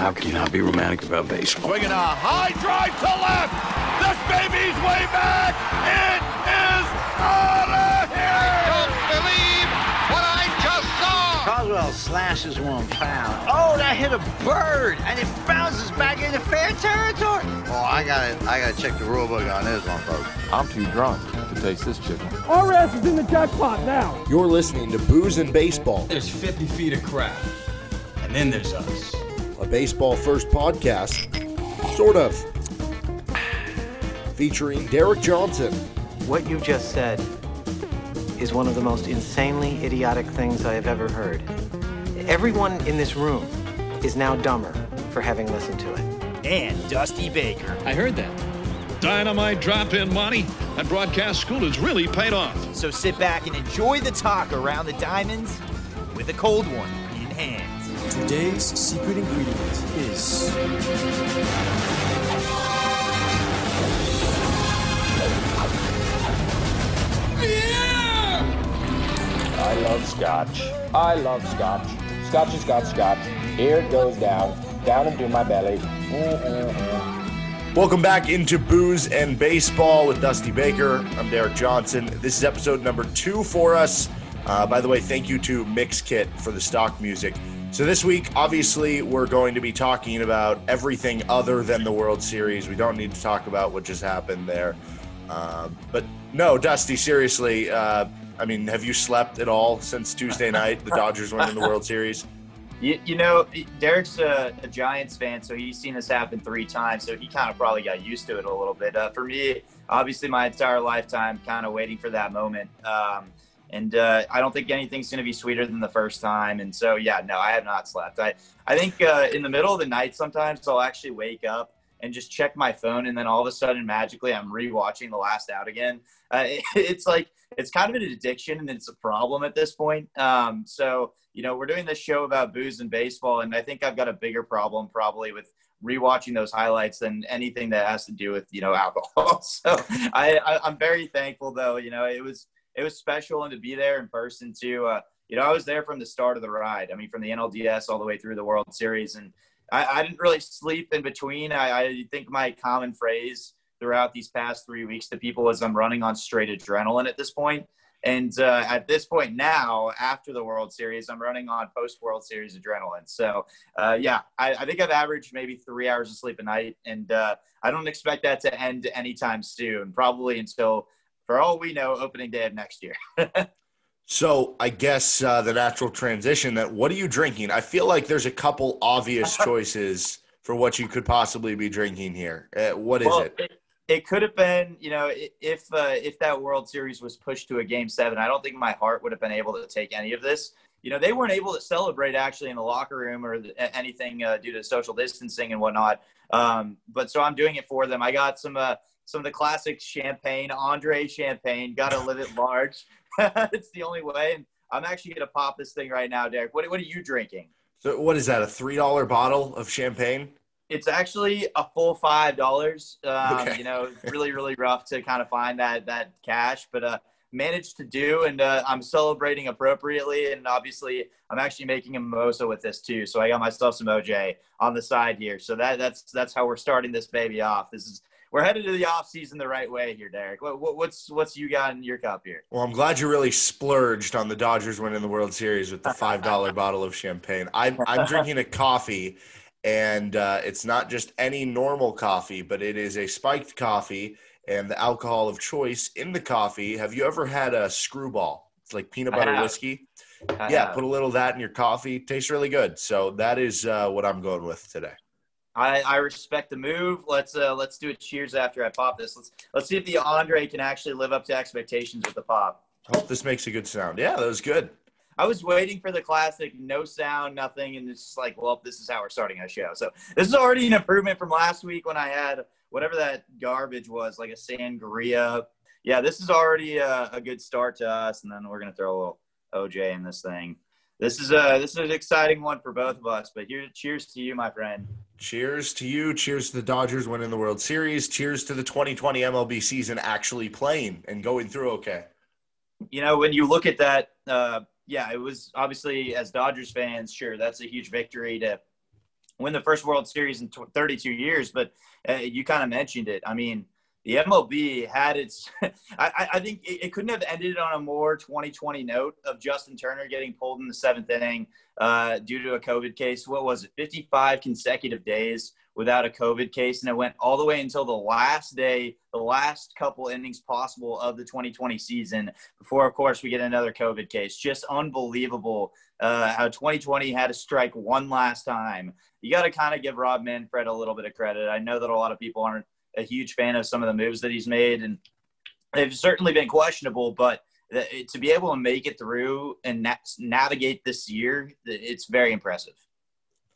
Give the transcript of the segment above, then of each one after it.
How can you not be romantic about baseball? Swinging a high drive to left. This baby's way back. It is out of here. I Don't believe what I just saw. Coswell slashes one foul. Oh, that hit a bird, and it bounces back into fair territory. Oh, I gotta, I gotta check the rule book on this one, folks. I'm too drunk to taste this chicken. Our ass is in the jackpot now. You're listening to Booze and Baseball, There's 50 feet of crap. And then there's us. A baseball first podcast, sort of, featuring Derek Johnson, What you just said is one of the most insanely idiotic things I have ever heard. Everyone in this room is now dumber for having listened to it. and Dusty Baker. I heard that. Dynamite drop in money. That broadcast school has really paid off. So sit back and enjoy the talk around the diamonds with a cold one in hand. Today's secret ingredient is I love scotch. I love scotch. Scotch is got scotch. Here it goes down, down into my belly. Mm-mm-mm. Welcome back into Booze and Baseball with Dusty Baker. I'm Derek Johnson. This is episode number two for us. Uh, by the way, thank you to Mixkit for the stock music. So, this week, obviously, we're going to be talking about everything other than the World Series. We don't need to talk about what just happened there. Um, but no, Dusty, seriously, uh, I mean, have you slept at all since Tuesday night? The Dodgers went in the World Series. You, you know, Derek's a, a Giants fan, so he's seen this happen three times, so he kind of probably got used to it a little bit. Uh, for me, obviously, my entire lifetime, kind of waiting for that moment. Um, and uh, I don't think anything's going to be sweeter than the first time. And so, yeah, no, I have not slept. I, I think uh, in the middle of the night, sometimes I'll actually wake up and just check my phone, and then all of a sudden, magically, I'm rewatching the last out again. Uh, it, it's like it's kind of an addiction, and it's a problem at this point. Um, so, you know, we're doing this show about booze and baseball, and I think I've got a bigger problem probably with rewatching those highlights than anything that has to do with you know alcohol. So, I, I I'm very thankful though. You know, it was it was special, and to be there in person too. Uh, you know, I was there from the start of the ride. I mean, from the NLDS all the way through the World Series, and I, I didn't really sleep in between. I, I think my common phrase throughout these past three weeks to people is I'm running on straight adrenaline at this point. And uh, at this point now, after the World Series, I'm running on post World Series adrenaline. So, uh, yeah, I, I, think I've averaged maybe three hours of sleep a night. And uh, I don't expect that to end anytime soon, probably until, for all we know, opening day of next year. So I guess uh, the natural transition that what are you drinking? I feel like there's a couple obvious choices for what you could possibly be drinking here. Uh, what is well, it? it? It could have been, you know, if uh, if that World Series was pushed to a Game Seven, I don't think my heart would have been able to take any of this. You know, they weren't able to celebrate actually in the locker room or anything uh, due to social distancing and whatnot. Um, but so I'm doing it for them. I got some uh, some of the classic champagne, Andre champagne. Got to live it large. it's the only way. And I'm actually going to pop this thing right now, Derek. What, what are you drinking? So what is that? A three dollar bottle of champagne? It's actually a full five dollars. Um, Okay. You know, really really rough to kind of find that that cash, but uh, managed to do, and uh, I'm celebrating appropriately. And obviously, I'm actually making a mimosa with this too. So I got myself some OJ on the side here. So that that's that's how we're starting this baby off. This is we're headed to the off season the right way here, Derek. What, what, what's what's you got in your cup here? Well, I'm glad you really splurged on the Dodgers winning the World Series with the five dollar bottle of champagne. I'm I'm drinking a coffee, and uh, it's not just any normal coffee, but it is a spiked coffee, and the alcohol of choice in the coffee. Have you ever had a screwball? It's like peanut butter whiskey. I yeah, have. put a little of that in your coffee. Tastes really good. So that is uh, what I'm going with today. I, I respect the move. Let's uh, let's do a cheers after I pop this. Let's let's see if the Andre can actually live up to expectations with the pop. Hope this makes a good sound. Yeah, that was good. I was waiting for the classic, no sound, nothing, and it's just like, well, this is how we're starting our show. So this is already an improvement from last week when I had whatever that garbage was, like a sangria. Yeah, this is already a, a good start to us, and then we're gonna throw a little OJ in this thing. This is a this is an exciting one for both of us. But here, cheers to you, my friend. Cheers to you. Cheers to the Dodgers winning the World Series. Cheers to the 2020 MLB season actually playing and going through okay. you know, when you look at that, uh, yeah, it was obviously as Dodgers fans, sure, that's a huge victory to win the first World Series in 32 years. But uh, you kind of mentioned it. I mean, the MLB had its. I, I, think it, it, couldn't have ended on a more 2020 note of Justin Turner getting pulled in the seventh inning uh, due to a COVID case. What was it? 55 consecutive days without a COVID case, and it went all the way until the last day, the last couple innings possible of the 2020 season. Before, of course, we get another COVID case. Just unbelievable uh, how 2020 had to strike one last time. You got to kind of give Rob Manfred a little bit of credit. I know that a lot of people aren't a huge fan of some of the moves that he's made, and they've certainly been questionable. But to be able to make it through and na- navigate this year, it's very impressive.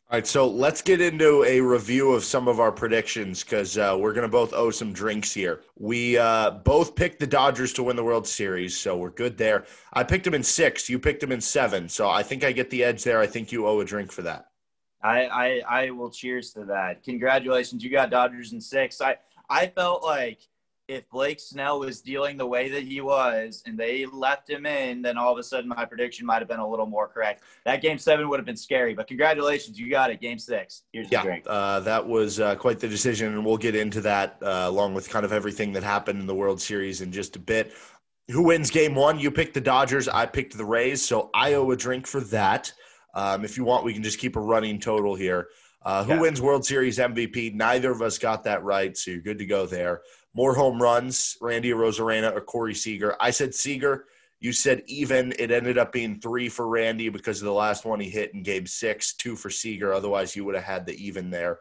All right, so let's get into a review of some of our predictions because uh, we're going to both owe some drinks here. We uh, both picked the Dodgers to win the World Series, so we're good there. I picked them in six. You picked them in seven, so I think I get the edge there. I think you owe a drink for that. I, I, I will cheers to that. Congratulations, you got Dodgers in six. I, I felt like if Blake Snell was dealing the way that he was and they left him in, then all of a sudden my prediction might have been a little more correct. That game seven would have been scary, but congratulations, you got it. Game six. Here's yeah, drink. Uh, that was uh, quite the decision, and we'll get into that uh, along with kind of everything that happened in the World Series in just a bit. Who wins game one? You picked the Dodgers. I picked the Rays, so I owe a drink for that. Um, if you want, we can just keep a running total here. Uh, who yeah. wins World Series MVP? Neither of us got that right, so you're good to go there. More home runs, Randy Arozarena or Corey Seager. I said Seager. You said even. It ended up being three for Randy because of the last one he hit in game six, two for Seager. Otherwise, you would have had the even there.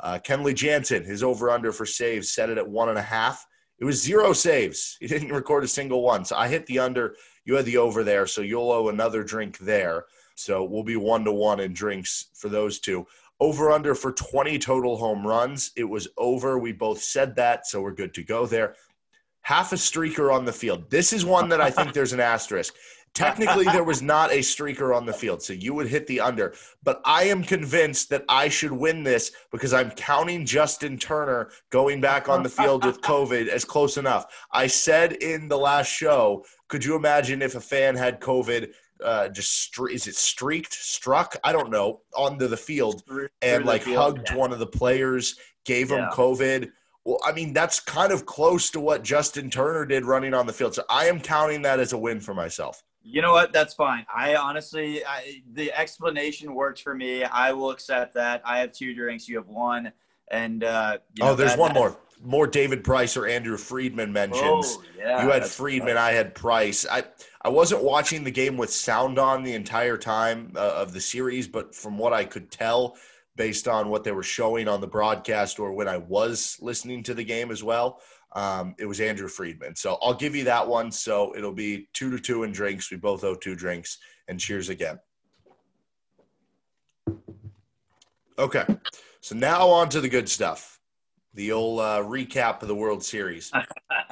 Uh, Kenley Jansen, his over under for saves, set it at one and a half. It was zero saves. He didn't record a single one. So I hit the under. You had the over there. So you'll owe another drink there. So we'll be one to one in drinks for those two. Over under for 20 total home runs. It was over. We both said that, so we're good to go there. Half a streaker on the field. This is one that I think there's an asterisk. Technically, there was not a streaker on the field, so you would hit the under. But I am convinced that I should win this because I'm counting Justin Turner going back on the field with COVID as close enough. I said in the last show, could you imagine if a fan had COVID uh, just stre- is it streaked, struck? I don't know, onto the field and like field, hugged yeah. one of the players, gave him COVID. Well, I mean, that's kind of close to what Justin Turner did running on the field. So I am counting that as a win for myself. You know what? That's fine. I honestly, I, the explanation works for me. I will accept that. I have two drinks. You have one. And uh, oh, know, there's that, one more. More David Price or Andrew Friedman mentions. Oh, yeah, you had Friedman. I had Price. I I wasn't watching the game with sound on the entire time uh, of the series, but from what I could tell, based on what they were showing on the broadcast or when I was listening to the game as well, um, it was Andrew Friedman. So I'll give you that one. So it'll be two to two in drinks. We both owe two drinks. And cheers again. Okay. So now on to the good stuff. The old uh, recap of the World Series.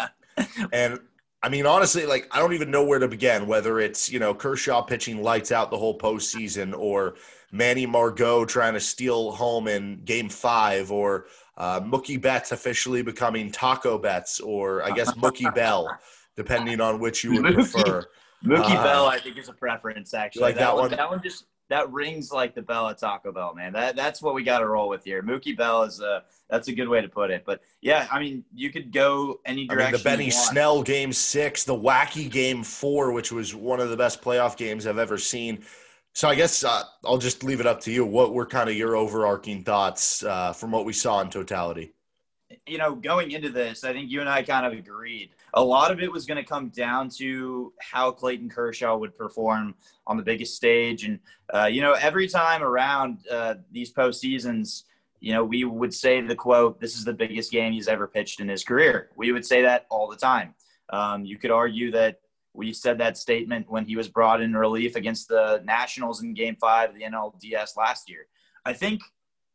and I mean, honestly, like I don't even know where to begin. Whether it's you know Kershaw pitching lights out the whole postseason, or Manny Margot trying to steal home in Game Five, or uh, Mookie Betts officially becoming Taco Betts, or I guess Mookie Bell, depending on which you would prefer. Mookie uh, Bell, I think, is a preference. Actually, like that, that one, one. That one just that rings like the bell at Taco Bell, man. That that's what we got to roll with here. Mookie Bell is a that's a good way to put it. But yeah, I mean, you could go any direction. I mean, the Benny Snell game six, the wacky game four, which was one of the best playoff games I've ever seen. So I guess uh, I'll just leave it up to you. What were kind of your overarching thoughts uh, from what we saw in totality? You know, going into this, I think you and I kind of agreed a lot of it was going to come down to how Clayton Kershaw would perform on the biggest stage. And, uh, you know, every time around uh, these postseasons, you know, we would say the quote, this is the biggest game he's ever pitched in his career. We would say that all the time. Um, you could argue that we said that statement when he was brought in relief against the Nationals in game five of the NLDS last year. I think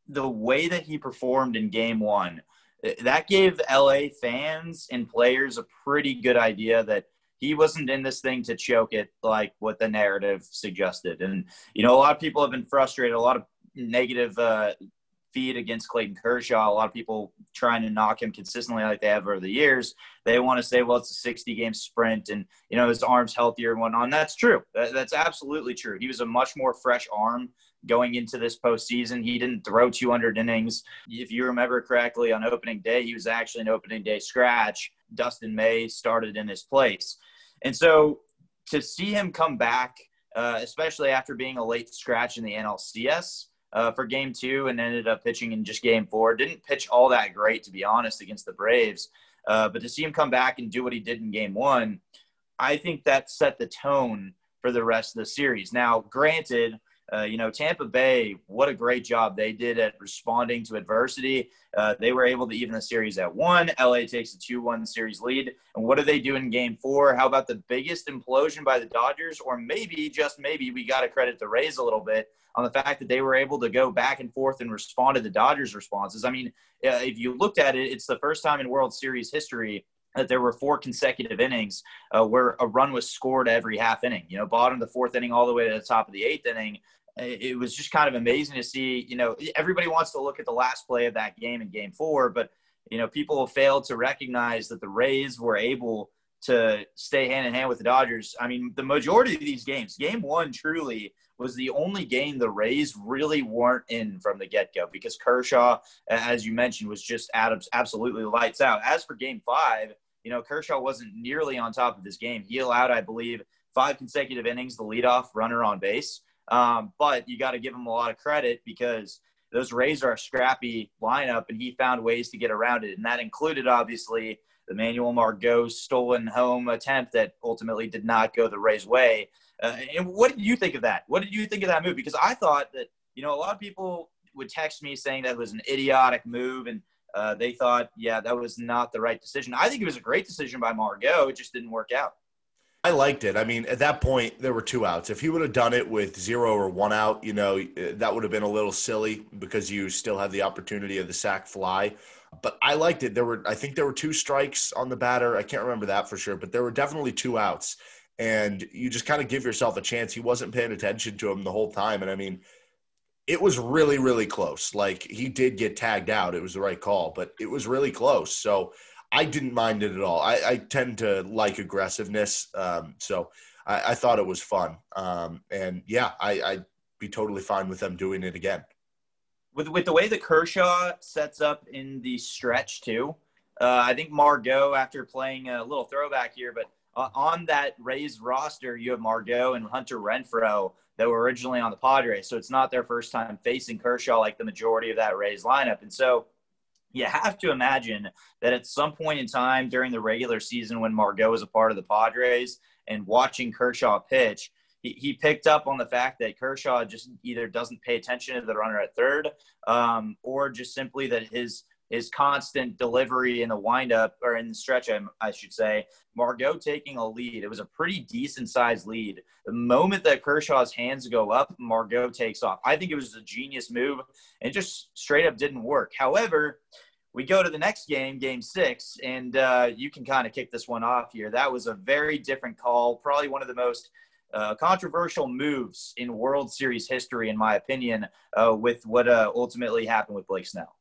the way that he performed in game one – that gave LA fans and players a pretty good idea that he wasn't in this thing to choke it like what the narrative suggested. And, you know, a lot of people have been frustrated, a lot of negative uh, feed against Clayton Kershaw. A lot of people trying to knock him consistently like they have over the years. They want to say, well, it's a 60 game sprint and, you know, his arm's healthier and whatnot. And that's true. That's absolutely true. He was a much more fresh arm going into this postseason. He didn't throw 200 innings. If you remember correctly, on opening day, he was actually an opening day scratch. Dustin May started in his place. And so to see him come back, uh, especially after being a late scratch in the NLCS uh, for game two and ended up pitching in just game four, didn't pitch all that great, to be honest, against the Braves. Uh, but to see him come back and do what he did in game one, I think that set the tone for the rest of the series. Now, granted, uh, you know, Tampa Bay, what a great job they did at responding to adversity. Uh, they were able to even the series at one. LA takes a 2 1 series lead. And what do they do in game four? How about the biggest implosion by the Dodgers? Or maybe, just maybe, we got to credit the Rays a little bit on the fact that they were able to go back and forth and respond to the Dodgers' responses. I mean, uh, if you looked at it, it's the first time in World Series history that there were four consecutive innings uh, where a run was scored every half inning. You know, bottom of the fourth inning all the way to the top of the eighth inning. It was just kind of amazing to see. You know, everybody wants to look at the last play of that game in Game Four, but you know, people failed to recognize that the Rays were able to stay hand in hand with the Dodgers. I mean, the majority of these games, Game One truly was the only game the Rays really weren't in from the get go because Kershaw, as you mentioned, was just absolutely lights out. As for Game Five you know, Kershaw wasn't nearly on top of this game. He allowed, I believe, five consecutive innings, the leadoff runner on base. Um, but you got to give him a lot of credit because those Rays are a scrappy lineup, and he found ways to get around it. And that included, obviously, the Manuel Margot stolen home attempt that ultimately did not go the Rays' way. Uh, and what did you think of that? What did you think of that move? Because I thought that, you know, a lot of people would text me saying that was an idiotic move and uh, they thought, yeah, that was not the right decision. I think it was a great decision by Margot. It just didn't work out. I liked it. I mean, at that point, there were two outs. If he would have done it with zero or one out, you know, eh, that would have been a little silly because you still have the opportunity of the sac fly. But I liked it. There were, I think, there were two strikes on the batter. I can't remember that for sure, but there were definitely two outs. And you just kind of give yourself a chance. He wasn't paying attention to him the whole time. And I mean, it was really, really close. Like he did get tagged out. It was the right call, but it was really close. So I didn't mind it at all. I, I tend to like aggressiveness. Um, so I, I, thought it was fun. Um, and yeah, I, I'd be totally fine with them doing it again. With, with the way the Kershaw sets up in the stretch too, uh, I think Margot, after playing a little throwback here, but uh, on that Rays roster, you have Margot and Hunter Renfroe that were originally on the Padres. So it's not their first time facing Kershaw like the majority of that Rays lineup. And so you have to imagine that at some point in time during the regular season when Margot was a part of the Padres and watching Kershaw pitch, he, he picked up on the fact that Kershaw just either doesn't pay attention to the runner at third um, or just simply that his – his constant delivery in the windup or in the stretch, I, I, should say. Margot taking a lead. It was a pretty decent sized lead. The moment that Kershaw's hands go up, Margot takes off. I think it was a genius move and just straight up didn't work. However, we go to the next game, game six, and uh, you can kind of kick this one off here. That was a very different call, probably one of the most uh, controversial moves in World Series history, in my opinion, uh, with what uh, ultimately happened with Blake Snell.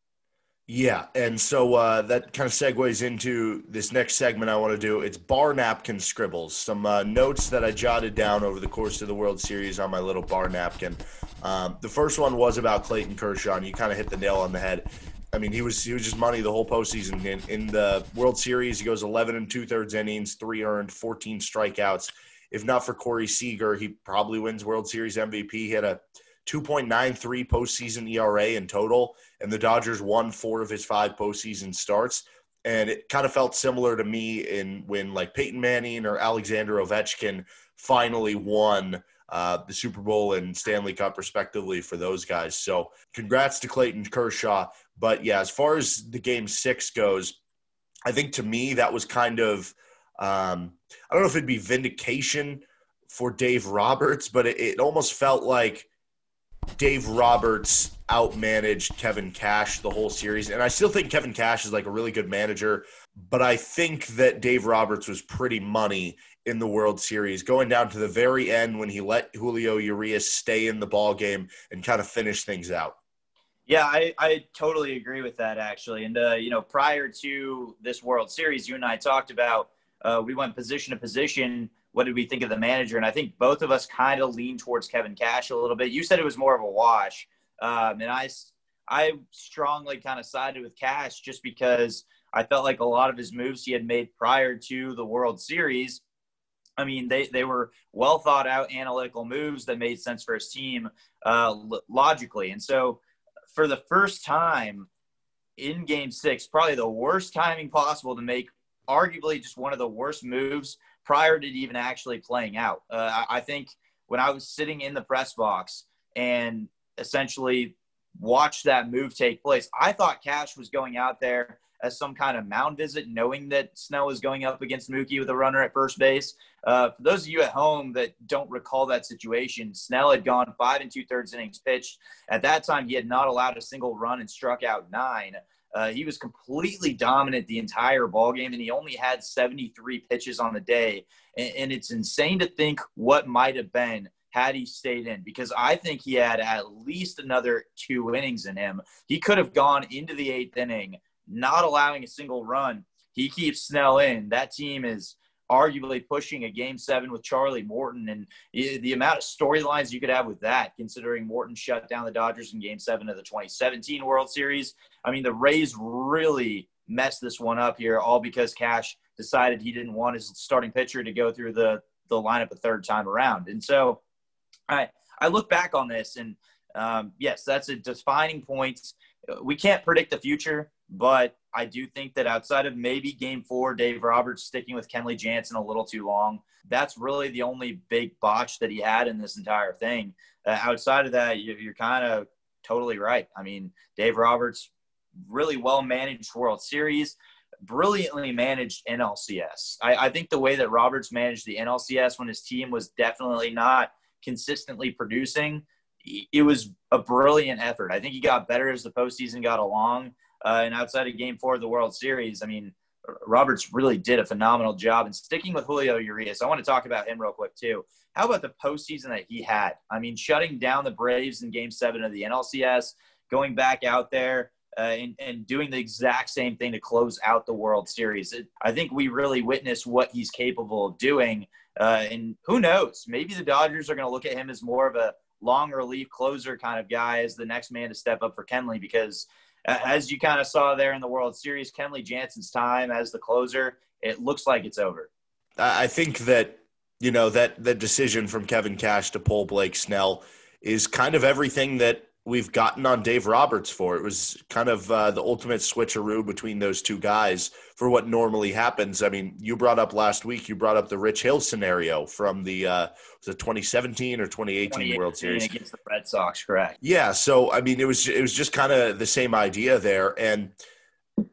Yeah, and so uh, that kind of segues into this next segment I want to do. It's bar napkin scribbles, some uh, notes that I jotted down over the course of the World Series on my little bar napkin. Um, the first one was about Clayton Kershaw, and you kind of hit the nail on the head. I mean, he was he was just money the whole postseason. In, in the World Series, he goes 11 and two thirds innings, three earned, 14 strikeouts. If not for Corey Seager, he probably wins World Series MVP. He had a 2.93 postseason ERA in total, and the Dodgers won four of his five postseason starts. And it kind of felt similar to me in when like Peyton Manning or Alexander Ovechkin finally won uh, the Super Bowl and Stanley Cup, respectively, for those guys. So, congrats to Clayton Kershaw. But yeah, as far as the game six goes, I think to me that was kind of um, I don't know if it'd be vindication for Dave Roberts, but it, it almost felt like Dave Roberts outmanaged Kevin Cash the whole series. And I still think Kevin Cash is like a really good manager, but I think that Dave Roberts was pretty money in the World Series, going down to the very end when he let Julio Urias stay in the ball game and kind of finish things out. Yeah, I, I totally agree with that actually. And uh, you know, prior to this World Series, you and I talked about uh, we went position to position what did we think of the manager? And I think both of us kind of leaned towards Kevin Cash a little bit. You said it was more of a wash, um, and I I strongly kind of sided with Cash just because I felt like a lot of his moves he had made prior to the World Series. I mean, they, they were well thought out analytical moves that made sense for his team uh, logically. And so, for the first time in game six, probably the worst timing possible to make arguably just one of the worst moves prior to even actually playing out. Uh, I think when I was sitting in the press box and essentially watched that move take place, I thought Cash was going out there as some kind of mound visit, knowing that Snell was going up against Mookie with a runner at first base. Uh, for those of you at home that don't recall that situation, Snell had gone five and two thirds innings pitched. At that time, he had not allowed a single run and struck out nine. Uh, he was completely dominant the entire ball game, and he only had 73 pitches on the day. And, and it's insane to think what might have been had he stayed in because I think he had at least another two innings in him. He could have gone into the eighth inning, not allowing a single run. He keeps Snell in. That team is arguably pushing a game seven with Charlie Morton. And the amount of storylines you could have with that, considering Morton shut down the Dodgers in game seven of the 2017 World Series. I mean, the Rays really messed this one up here, all because Cash decided he didn't want his starting pitcher to go through the, the lineup a third time around. And so I, I look back on this and um, yes, that's a defining point. We can't predict the future, but I do think that outside of maybe game four, Dave Roberts sticking with Kenley Jansen a little too long, that's really the only big botch that he had in this entire thing. Uh, outside of that, you, you're kind of totally right. I mean, Dave Roberts, really well managed World Series, brilliantly managed NLCS. I, I think the way that Roberts managed the NLCS when his team was definitely not consistently producing, it was a brilliant effort. I think he got better as the postseason got along. Uh, and outside of game four of the World Series, I mean, Roberts really did a phenomenal job. And sticking with Julio Urias, I want to talk about him real quick, too. How about the postseason that he had? I mean, shutting down the Braves in game seven of the NLCS, going back out there uh, and, and doing the exact same thing to close out the World Series. It, I think we really witnessed what he's capable of doing. Uh, and who knows? Maybe the Dodgers are going to look at him as more of a long relief closer kind of guy as the next man to step up for Kenley because – as you kind of saw there in the World Series, Kenley Jansen's time as the closer, it looks like it's over. I think that you know that the decision from Kevin Cash to pull Blake Snell is kind of everything that we've gotten on Dave Roberts for. It was kind of uh, the ultimate switcheroo between those two guys for what normally happens. I mean, you brought up last week, you brought up the Rich Hill scenario from the uh, was it 2017 or 2018, 2018 World Series against the Red Sox, correct? Yeah. So I mean, it was it was just kind of the same idea there, and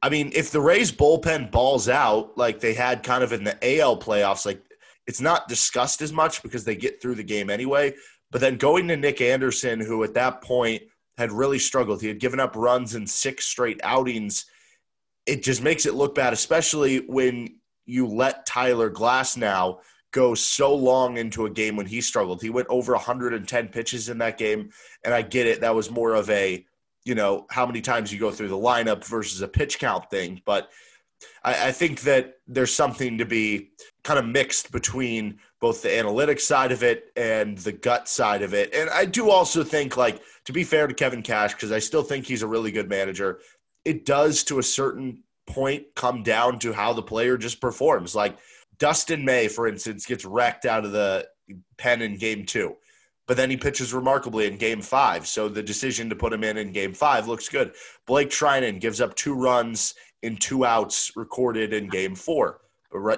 I mean, if the Rays bullpen balls out like they had kind of in the AL playoffs, like it's not discussed as much because they get through the game anyway. But then going to Nick Anderson, who at that point had really struggled, he had given up runs in six straight outings. It just makes it look bad, especially when you let Tyler Glasnow go so long into a game when he struggled. He went over 110 pitches in that game, and I get it. That was more of a, you know, how many times you go through the lineup versus a pitch count thing. But I, I think that there's something to be kind of mixed between both the analytics side of it and the gut side of it. And I do also think, like, to be fair to Kevin Cash, because I still think he's a really good manager, it does to a certain point come down to how the player just performs. Like Dustin May, for instance, gets wrecked out of the pen in game two, but then he pitches remarkably in game five. So the decision to put him in in game five looks good. Blake Treinen gives up two runs in two outs recorded in game four.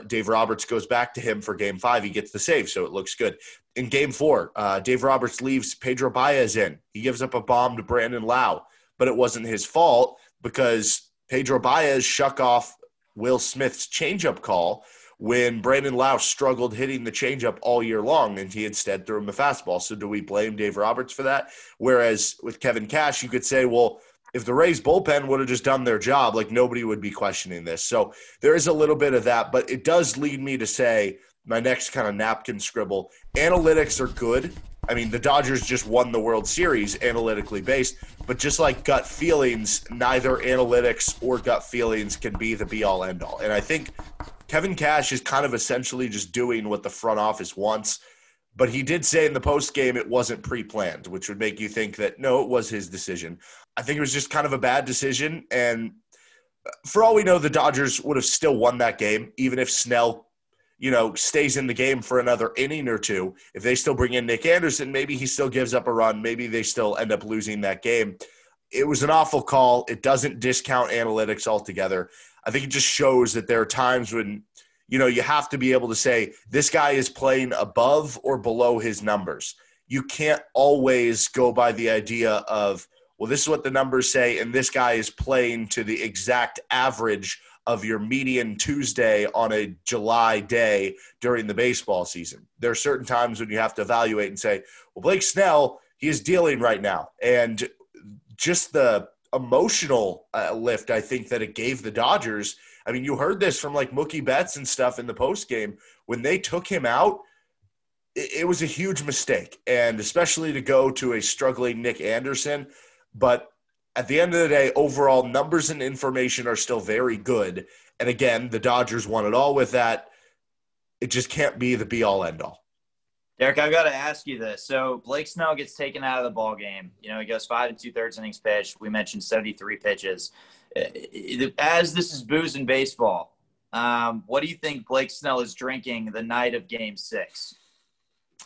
Dave Roberts goes back to him for game five. He gets the save, so it looks good. In game four, uh, Dave Roberts leaves Pedro Baez in. He gives up a bomb to Brandon Lowe, but it wasn't his fault because Pedro Baez shuck off Will Smith's changeup call when Brandon Lowe struggled hitting the changeup all year long and he instead threw him a fastball. So do we blame Dave Roberts for that? Whereas with Kevin Cash, you could say, well, if the Rays bullpen would have just done their job, like nobody would be questioning this. So there is a little bit of that, but it does lead me to say my next kind of napkin scribble analytics are good. I mean, the Dodgers just won the World Series analytically based, but just like gut feelings, neither analytics or gut feelings can be the be all end all. And I think Kevin Cash is kind of essentially just doing what the front office wants. But he did say in the post game it wasn't pre planned, which would make you think that no, it was his decision. I think it was just kind of a bad decision. And for all we know, the Dodgers would have still won that game, even if Snell, you know, stays in the game for another inning or two. If they still bring in Nick Anderson, maybe he still gives up a run. Maybe they still end up losing that game. It was an awful call. It doesn't discount analytics altogether. I think it just shows that there are times when, you know, you have to be able to say this guy is playing above or below his numbers. You can't always go by the idea of, well, this is what the numbers say, and this guy is playing to the exact average of your median Tuesday on a July day during the baseball season. There are certain times when you have to evaluate and say, well, Blake Snell, he is dealing right now. And just the emotional uh, lift I think that it gave the Dodgers. I mean, you heard this from like Mookie Betts and stuff in the post game when they took him out. It, it was a huge mistake, and especially to go to a struggling Nick Anderson. But at the end of the day, overall numbers and information are still very good. And again, the Dodgers won it all with that. It just can't be the be all end all. Derek, I've got to ask you this. So Blake Snell gets taken out of the ball game. You know, he goes five and two thirds innings pitched. We mentioned 73 pitches. Uh, as this is booze in baseball, um, what do you think Blake Snell is drinking the night of game six?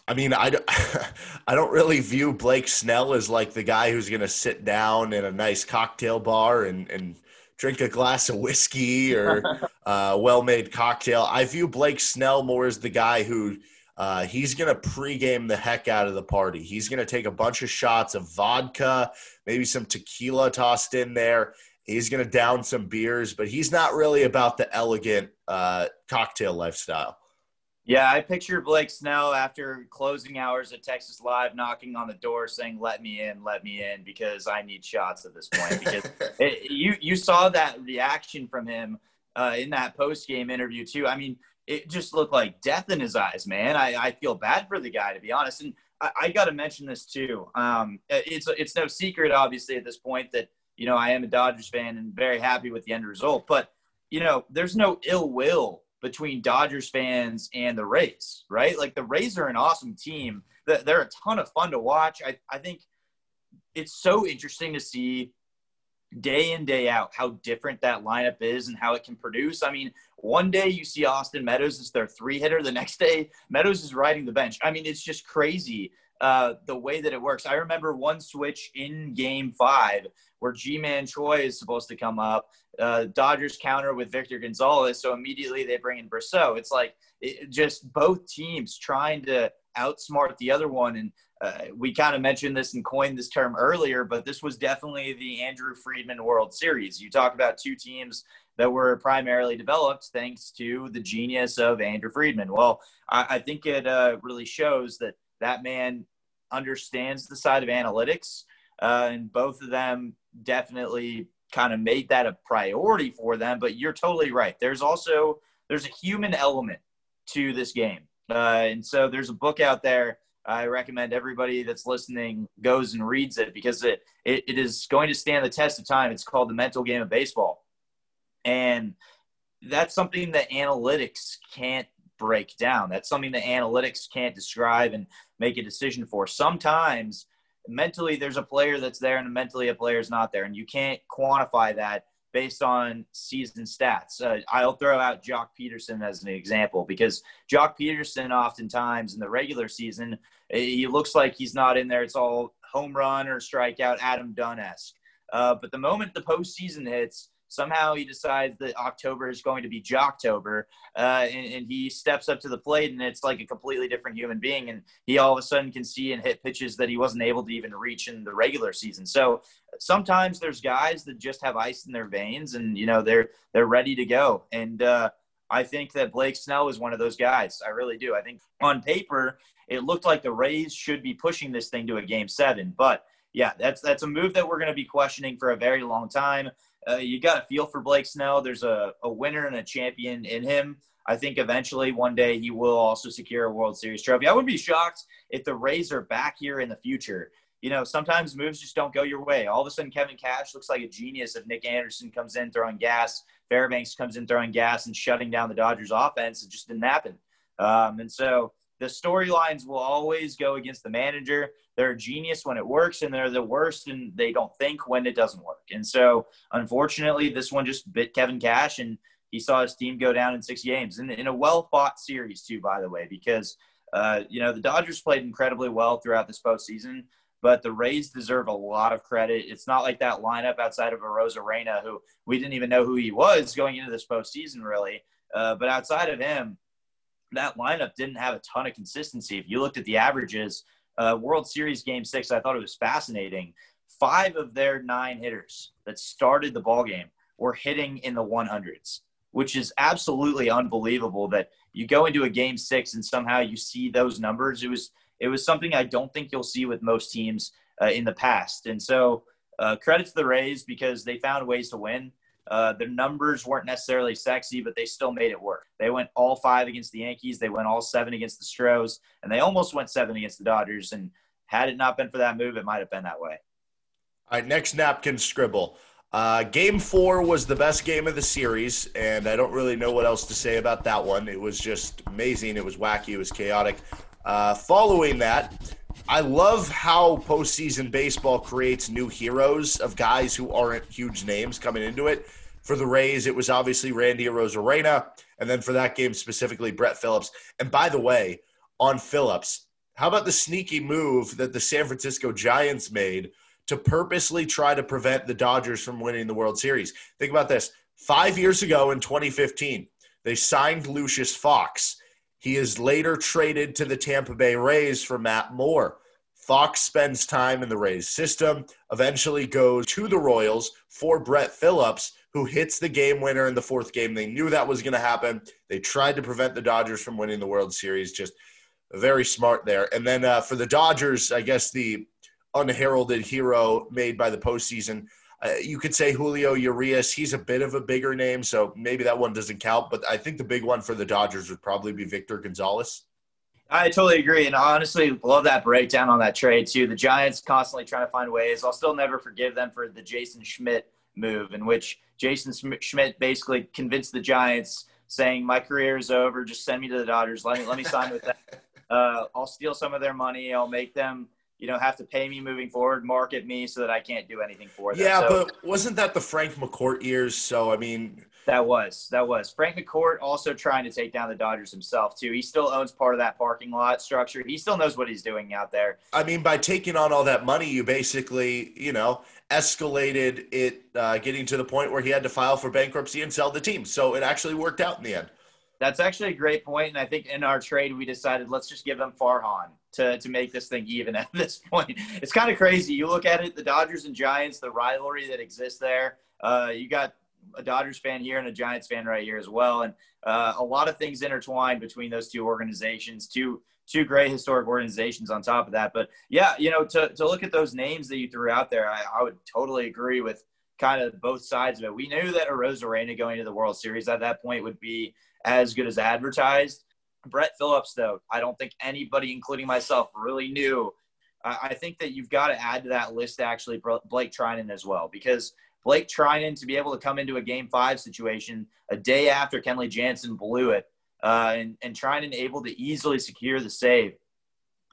I mean, I, I don't really view Blake Snell as like the guy who's going to sit down in a nice cocktail bar and, and drink a glass of whiskey or a uh, well made cocktail. I view Blake Snell more as the guy who – uh, he's going to pregame the heck out of the party. He's going to take a bunch of shots of vodka, maybe some tequila tossed in there. He's going to down some beers, but he's not really about the elegant uh, cocktail lifestyle. Yeah, I picture Blake Snell after closing hours at Texas Live knocking on the door saying, "Let me in, let me in," because I need shots at this point. Because it, you you saw that reaction from him uh, in that post game interview too. I mean, it just looked like death in his eyes, man. I, I feel bad for the guy, to be honest. And I, I got to mention this too. Um, it's it's no secret, obviously, at this point that you know I am a Dodgers fan and very happy with the end result. But you know, there's no ill will between Dodgers fans and the Rays, right? Like the Rays are an awesome team. They're a ton of fun to watch. I, I think it's so interesting to see day in day out how different that lineup is and how it can produce i mean one day you see austin meadows as their three hitter the next day meadows is riding the bench i mean it's just crazy uh, the way that it works i remember one switch in game five where Ji-Man Choi is supposed to come up uh, dodgers counter with victor gonzalez so immediately they bring in Brosseau. it's like it, just both teams trying to outsmart the other one and uh, we kind of mentioned this and coined this term earlier, but this was definitely the Andrew Friedman World Series. You talk about two teams that were primarily developed thanks to the genius of Andrew Friedman. Well, I, I think it uh, really shows that that man understands the side of analytics, uh, and both of them definitely kind of made that a priority for them. But you're totally right. There's also there's a human element to this game, uh, and so there's a book out there I recommend everybody that's listening goes and reads it because it, it, it is going to stand the test of time. It's called The Mental Game of Baseball. And that's something that analytics can't break down. That's something that analytics can't describe and make a decision for. Sometimes mentally there's a player that's there and mentally a player is not there. And you can't quantify that based on season stats. Uh, I'll throw out Joc Pederson as an example because Joc Pederson, oftentimes in the regular season, he looks like he's not in there. It's all home run or strikeout, Adam Dunn esque. Uh, but the moment the postseason hits, somehow he decides that October is going to be Joctober, uh, and, and, he steps up to the plate, and it's like a completely different human being, and he all of a sudden can see and hit pitches that he wasn't able to even reach in the regular season. So sometimes there's guys that just have ice in their veins, and you know they're they're ready to go, and uh, I think that Blake Snell is one of those guys. I really do. I think on paper it looked like the Rays should be pushing this thing to a game seven, but yeah, that's that's a move that we're going to be questioning for a very long time uh, you got a feel for Blake Snell. There's a, a winner and a champion in him. I think eventually one day he will also secure a World Series trophy. I would be shocked if the Rays are back here in the future you know, sometimes moves just don't go your way. All of a sudden, Kevin Cash looks like a genius if Nick Anderson comes in throwing gas, Fairbanks comes in throwing gas and shutting down the Dodgers offense. It just didn't happen. Um, and so the storylines will always go against the manager. They're a genius when it works, and they're the worst, and they don't think when it doesn't work. And so, unfortunately, this one just bit Kevin Cash, and he saw his team go down in six games, and in a well-fought series too, by the way, because uh, you know the Dodgers played incredibly well throughout this postseason. But the Rays deserve a lot of credit. It's not like that lineup outside of Arozarena, who we didn't even know who he was going into this postseason, really. Uh, but outside of him, that lineup didn't have a ton of consistency. If you looked at the averages, uh, World Series Game Six, I thought it was fascinating. Five of their nine hitters that started the ball game were hitting in the 100s, which is absolutely unbelievable. That you go into a Game Six and somehow you see those numbers. It was it was something I don't think you'll see with most teams uh, in the past. And so, uh, credit to the Rays because they found ways to win. Uh, their numbers weren't necessarily sexy, but they still made it work. They went all five against the Yankees. They went all seven against the Stros, and they almost went seven against the Dodgers. And had it not been for that move, it might have been that way. All right, next napkin scribble. Uh, game four was the best game of the series, and I don't really know what else to say about that one. It was just amazing. It was wacky. It was chaotic. Uh, following that, I love how postseason baseball creates new heroes of guys who aren't huge names coming into it. For the Rays, it was obviously Randy Arozarena, and then for that game specifically, Brett Phillips. And by the way, on Phillips, how about the sneaky move that the San Francisco Giants made to purposely try to prevent the Dodgers from winning the World Series? Think about this. Five years ago in 2015, they signed Lucius Fox. He is later traded to the Tampa Bay Rays for Matt Moore. Fox spends time in the Rays system, eventually goes to the Royals for Brett Phillips, who hits the game winner in the fourth game. They knew that was going to happen. They tried to prevent the Dodgers from winning the World Series. Just very smart there. And then uh, for the Dodgers, I guess the unheralded hero made by the postseason. Uh, you could say Julio Urias. He's a bit of a bigger name, so maybe that one doesn't count. But I think the big one for the Dodgers would probably be Victor Gonzalez. I totally agree, and honestly, love that breakdown on that trade too. The Giants constantly trying to find ways. I'll still never forgive them for the Jason Schmidt move, in which Jason Schmidt basically convinced the Giants, saying, "My career is over. Just send me to the Dodgers. Let me let me sign with them. Uh, I'll steal some of their money. I'll make them." You know, have to pay me moving forward, market me so that I can't do anything for them. Yeah, so, but wasn't that the Frank McCourt years? So I mean, that was that was Frank McCourt also trying to take down the Dodgers himself too. He still owns part of that parking lot structure. He still knows what he's doing out there. I mean, by taking on all that money, you basically, you know, escalated it, uh, getting to the point where he had to file for bankruptcy and sell the team. So it actually worked out in the end. That's actually a great point, and I think in our trade we decided let's just give them Farhan to to make this thing even at this point. It's kind of crazy. You look at it, the Dodgers and Giants, the rivalry that exists there. Uh, you got a Dodgers fan here and a Giants fan right here as well, and uh, a lot of things intertwined between those two organizations. Two two great historic organizations on top of that. But yeah, you know, to to look at those names that you threw out there, I, I would totally agree with kind of both sides of it. We knew that Arozarena going to the World Series at that point would be as good as advertised. Brett Phillips, though, I don't think anybody, including myself, really knew. I think that you've got to add to that list actually Blake Treinen as well, because Blake Treinen to be able to come into a game five situation a day after Kenley Jansen blew it, uh, and, trying and able to easily secure the save.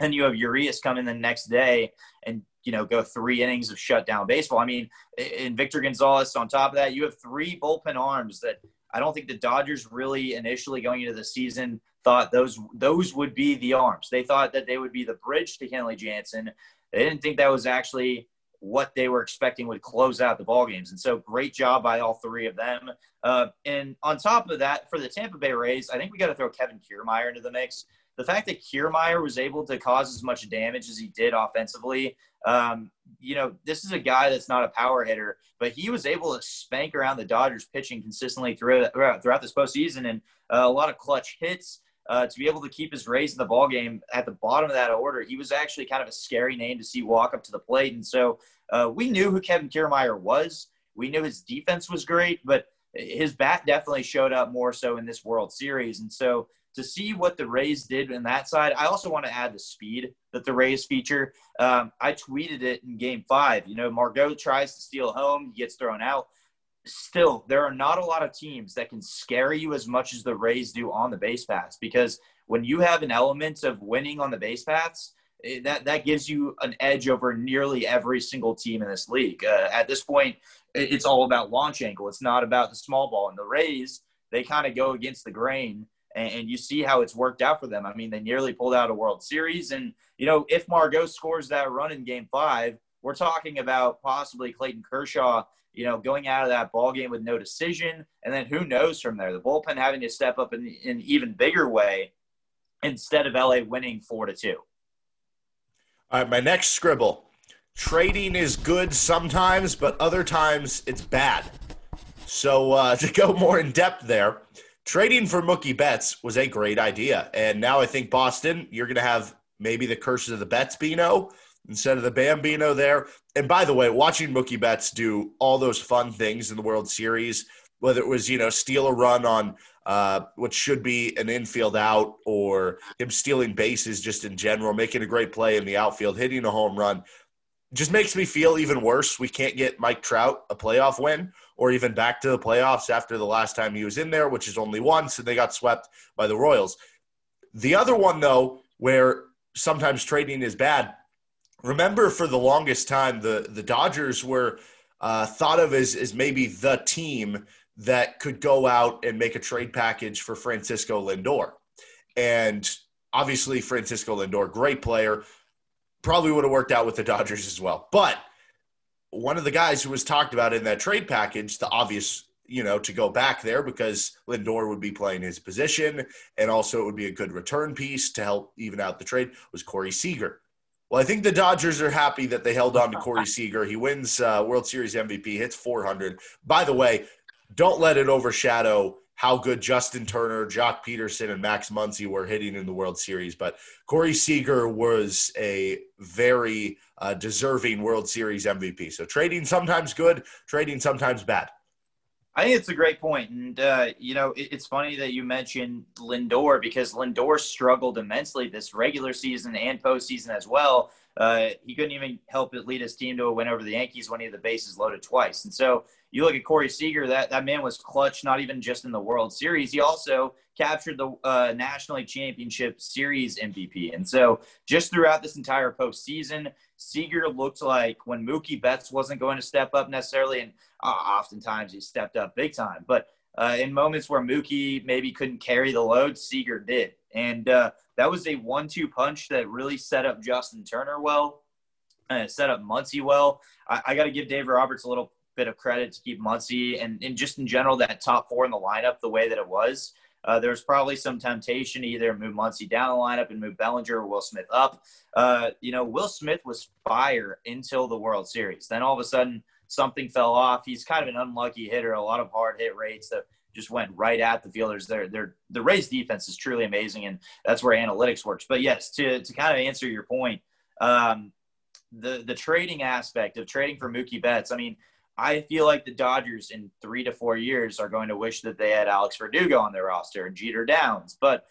And you have Urias come in the next day and you know go three innings of shutdown baseball. I mean, in Victor Gonzalez on top of that, you have three bullpen arms that I don't think the Dodgers really initially going into the season thought those those would be the arms. They thought that they would be the bridge to Kenley Jansen. They didn't think that was actually what they were expecting would close out the ball games. And so great job by all three of them. Uh, and on top of that, for the Tampa Bay Rays, I think we got to throw Kevin Kiermaier into the mix. The fact that Kiermaier was able to cause as much damage as he did offensively um, you know, this is a guy that's not a power hitter, but he was able to spank around the Dodgers pitching consistently throughout throughout this postseason and uh, a lot of clutch hits. Uh, to be able to keep his Rays in the ball game at the bottom of that order, he was actually kind of a scary name to see walk up to the plate. And so uh, we knew who Kevin Kiermaier was. We knew his defense was great, but his bat definitely showed up more so in this World Series. And so to see what the Rays did in that side, I also want to add the speed that the Rays feature. Um, I tweeted it in game five. You know, Margot tries to steal home, he gets thrown out. Still, there are not a lot of teams that can scare you as much as the Rays do on the base paths because when you have an element of winning on the base paths, eh, that that gives you an edge over nearly every single team in this league. Uh, at this point, it's all about launch angle. It's not about the small ball. And the Rays, they kind of go against the grain and, and, you see how it's worked out for them. I mean, they nearly pulled out a World Series, and you know, if Margot scores that run in Game Five, we're talking about possibly Clayton Kershaw, you know, going out of that ball game with no decision, and then who knows from there? The bullpen having to step up in, an even bigger way instead of LA winning four to two. All right, my next scribble. Trading is good sometimes, but other times it's bad. So uh, to go more in depth there, trading for Mookie Betts was a great idea. And now I think Boston, you're going to have maybe the curses of the Betts Bino instead of the Bambino there. And by the way, watching Mookie Betts do all those fun things in the World Series, whether it was, you know, steal a run on uh, what should be an infield out or him stealing bases just in general, making a great play in the outfield, hitting a home run, just makes me feel even worse. We can't get Mike Trout a playoff win or even back to the playoffs after the last time he was in there, which is only once, and they got swept by the Royals. The other one, though, where sometimes trading is bad, remember for the longest time, the, the Dodgers were uh, thought of as, as maybe the team that could go out and make a trade package for Francisco Lindor. And obviously, Francisco Lindor, great player, probably would have worked out with the Dodgers as well. But – one of the guys who was talked about in that trade package, the obvious, you know, to go back there because Lindor would be playing his position and also it would be a good return piece to help even out the trade was Corey Seager. Well, I think the Dodgers are happy that they held on to Corey Seager. He wins uh, World Series MVP, hits 400. By the way, don't let it overshadow how good Justin Turner, Joc Pederson, and Max Muncy were hitting in the World Series. But Corey Seager was a very uh, deserving World Series MVP. So trading sometimes good, trading sometimes bad. I think it's a great point. And, uh, you know, it, it's funny that you mentioned Lindor because Lindor struggled immensely this regular season and postseason as well. Uh, he couldn't even help it lead his team to a win over the Yankees when he had the bases loaded twice. And so you look at Corey Seager, that, that man was clutch, not even just in the World Series. He also captured the uh, National League Championship Series MVP. And so just throughout this entire postseason, Seager looked like when Mookie Betts wasn't going to step up necessarily, and uh, oftentimes he stepped up big time. But uh, in moments where Mookie maybe couldn't carry the load, Seager did. And uh, that was a one two punch that really set up Justin Turner well, and set up Muncy well. I, I got to give Dave Roberts a little bit of credit to keep Muncy and, and just in general that top four in the lineup the way that it was. Uh, there was probably some temptation to either move Muncy down the lineup and move Bellinger or Will Smith up. Uh, you know, Will Smith was fire until the World Series. Then all of a sudden, something fell off. He's kind of an unlucky hitter, a lot of hard hit rates that just went right at the fielders. They're, they're, the Rays defense is truly amazing, and that's where analytics works. But yes, to, to kind of answer your point, um, the, the trading aspect of trading for Mookie Betts, I mean, I feel like the Dodgers in three to four years are going to wish that they had Alex Verdugo on their roster and Jeter Downs. But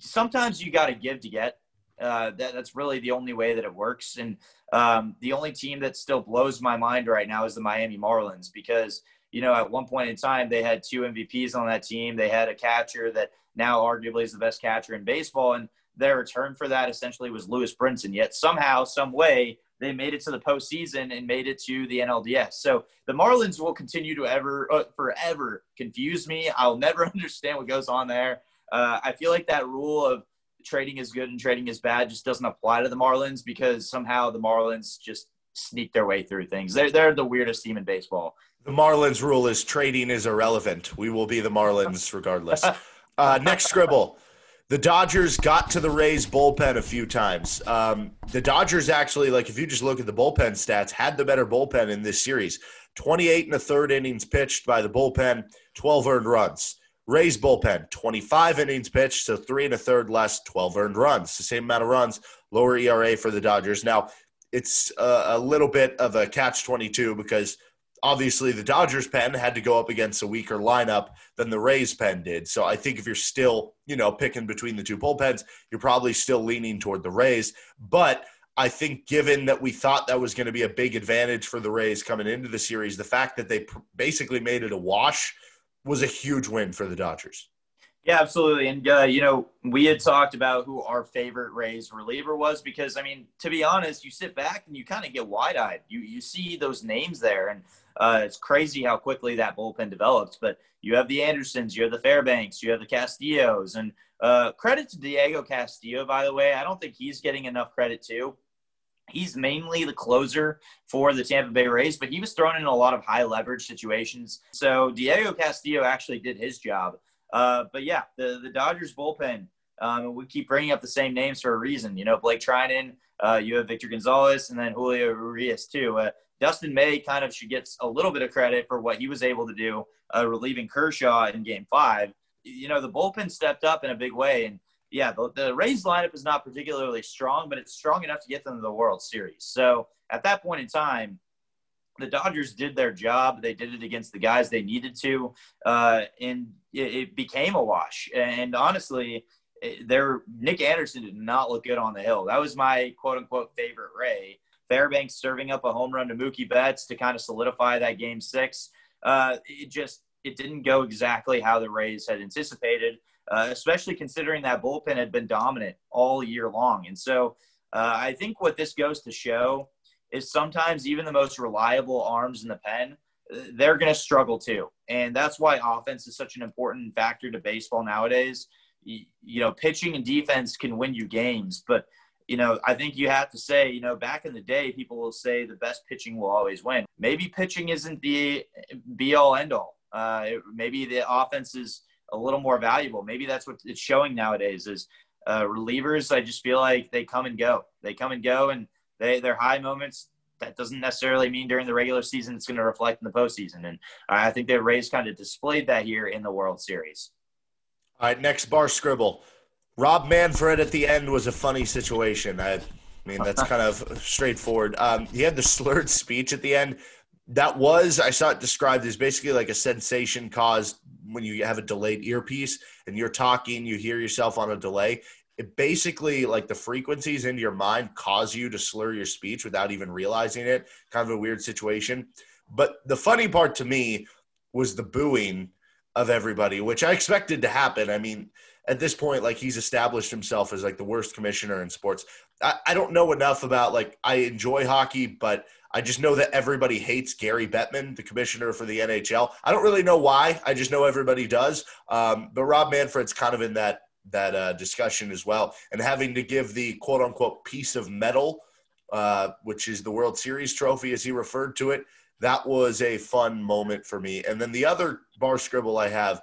sometimes you got to give to get. Uh, that, that's really the only way that it works. And um, the only team that still blows my mind right now is the Miami Marlins because – you know, at one point in time, they had two MVPs on that team. They had a catcher that now arguably is the best catcher in baseball. And their return for that essentially was Lewis Brinson. Yet somehow, some way, they made it to the postseason and made it to the NLDS. So the Marlins will continue to ever, uh, forever confuse me. I'll never understand what goes on there. Uh, I feel like that rule of trading is good and trading is bad just doesn't apply to the Marlins because somehow the Marlins just sneak their way through things. They're, they're the weirdest team in baseball. The Marlins rule is trading is irrelevant. We will be the Marlins regardless. Uh, next scribble. The Dodgers got to the Rays bullpen a few times. Um, the Dodgers actually, like if you just look at the bullpen stats, had the better bullpen in this series. 28 and a third innings pitched by the bullpen, 12 earned runs. Rays bullpen, 25 innings pitched, so three and a third less, 12 earned runs. The same amount of runs, lower ERA for the Dodgers. Now, it's a, a little bit of a catch 22 because – obviously the Dodgers pen had to go up against a weaker lineup than the Rays pen did. So I think if you're still, you know, picking between the two bullpens, you're probably still leaning toward the Rays. But I think given that we thought that was going to be a big advantage for the Rays coming into the series, the fact that they pr- basically made it a wash was a huge win for the Dodgers. Yeah, absolutely. And, uh, you know, we had talked about who our favorite Rays reliever was because, I mean, to be honest, you sit back and you kind of get wide eyed. You, you see those names there, and uh, it's crazy how quickly that bullpen develops. But you have the Andersons, you have the Fairbanks, you have the Castillos. And uh, credit to Diego Castillo, by the way. I don't think he's getting enough credit, too. He's mainly the closer for the Tampa Bay Rays, but he was thrown in a lot of high leverage situations. So Diego Castillo actually did his job. Uh, but yeah, the, the Dodgers bullpen, um, we keep bringing up the same names for a reason. You know, Blake Treinen, uh, you have Victor Gonzalez, and then Julio Urias, too. Uh, Dustin May kind of should get a little bit of credit for what he was able to do, uh, relieving Kershaw in game five. You know, the bullpen stepped up in a big way. And yeah, the, the Rays lineup is not particularly strong, but it's strong enough to get them to the World Series. So at that point in time, the Dodgers did their job. They did it against the guys they needed to, uh, and it, it, became a wash. And honestly, there Nick Anderson did not look good on the hill. That was my quote unquote favorite Ray. Fairbanks serving up a home run to Mookie Betts to kind of solidify that game six. Uh, it just it didn't go exactly how the Rays had anticipated, uh, especially considering that bullpen had been dominant all year long. And so uh, I think what this goes to show is sometimes even the most reliable arms in the pen, they're going to struggle too. And that's why offense is such an important factor to baseball nowadays. You, you, know, pitching and defense can win you games, but you know, I think you have to say, you know, back in the day, people will say the best pitching will always win. Maybe pitching isn't the be all end all. Uh, it, maybe the offense is a little more valuable. Maybe that's what it's showing nowadays is uh, relievers. I just feel like they come and go. They come and go, and they their high moments. That doesn't necessarily mean during the regular season it's going to reflect in the postseason. And I think the Rays kind of displayed that here in the World Series. All right, next bar scribble. Rob Manfred at the end was a funny situation. I, I mean, that's kind of straightforward. Um, he had the slurred speech at the end. That was, I saw it described as basically like a sensation caused when you have a delayed earpiece and you're talking, you hear yourself on a delay it basically like the frequencies into your mind cause you to slur your speech without even realizing it. Kind of a weird situation. But the funny part to me was the booing of everybody, which I expected to happen. I mean, at this point, like he's established himself as like the worst commissioner in sports. I, I don't know enough about like I enjoy hockey, but I just know that everybody hates Gary Bettman, the commissioner for the NHL. I don't really know why. I just know everybody does. Um, but Rob Manfred's kind of in that that uh, discussion as well, and having to give the quote unquote piece of metal, uh, which is the World Series trophy, as he referred to it. That was a fun moment for me. And then the other bar scribble I have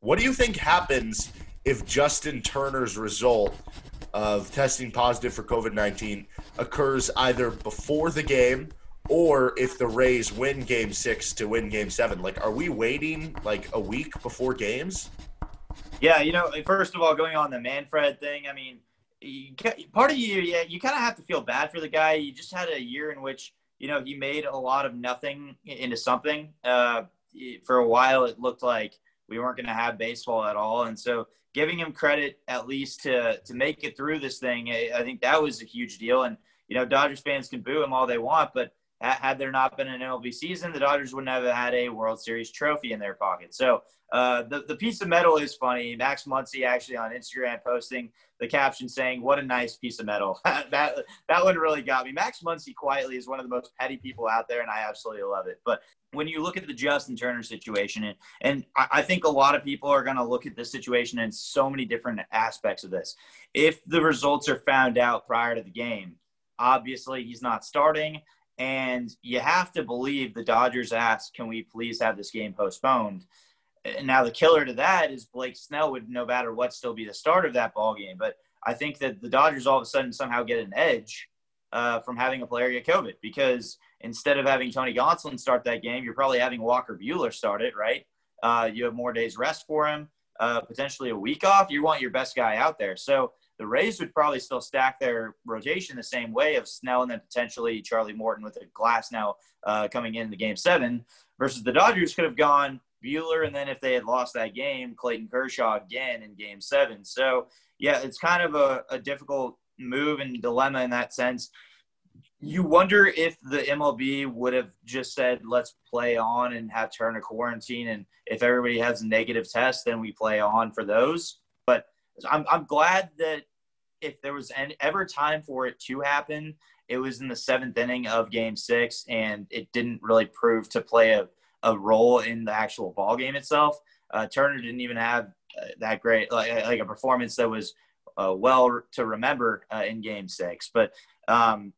what do you think happens if Justin Turner's result of testing positive for COVID 19 occurs either before the game or if the Rays win game six to win game seven? Like, are we waiting like a week before games? Yeah, you know, first of all, going on the Manfred thing, I mean, you, part of you, yeah, you kind of have to feel bad for the guy. You just had a year in which you know he made a lot of nothing into something. Uh, for a while, it looked like we weren't going to have baseball at all, and so giving him credit at least to to make it through this thing, I think that was a huge deal. And you know, Dodgers fans can boo him all they want, but had there not been an MLB season, the Dodgers wouldn't have had a World Series trophy in their pocket. So uh, the the piece of metal is funny. Max Muncy actually on Instagram posting the caption saying, "What a nice piece of metal." that that one really got me. Max Muncy quietly is one of the most petty people out there, and I absolutely love it. But when you look at the Justin Turner situation, and, and I think a lot of people are going to look at this situation in so many different aspects of this. If the results are found out prior to the game, obviously he's not starting and you have to believe the Dodgers asked, "Can we please have this game postponed?" And now the killer to that is Blake Snell would, no matter what, still be the start of that ball game. But I think that the Dodgers all of a sudden somehow get an edge uh, from having a player get COVID because instead of having Tony Gonsolin start that game, you're probably having Walker Buehler start it, right? Uh, you have more days rest for him, uh, potentially a week off. You want your best guy out there. So the Rays would probably still stack their rotation the same way of Snell and then potentially Charlie Morton with a Glasnow uh, coming in the game seven versus the Dodgers could have gone Buehler and then if they had lost that game, Clayton Kershaw again in game seven. So yeah, it's kind of a, a difficult move and dilemma in that sense. You wonder if the MLB would have just said, let's play on and have Turner quarantine. And if everybody has a negative test, then we play on for those. But I'm, I'm glad that if there was any, ever time for it to happen, it was in the seventh inning of game six, and it didn't really prove to play a, a role in the actual ball game itself. Uh, Turner didn't even have uh, that great, like, like a performance that was uh, well to remember uh, in game six. But um,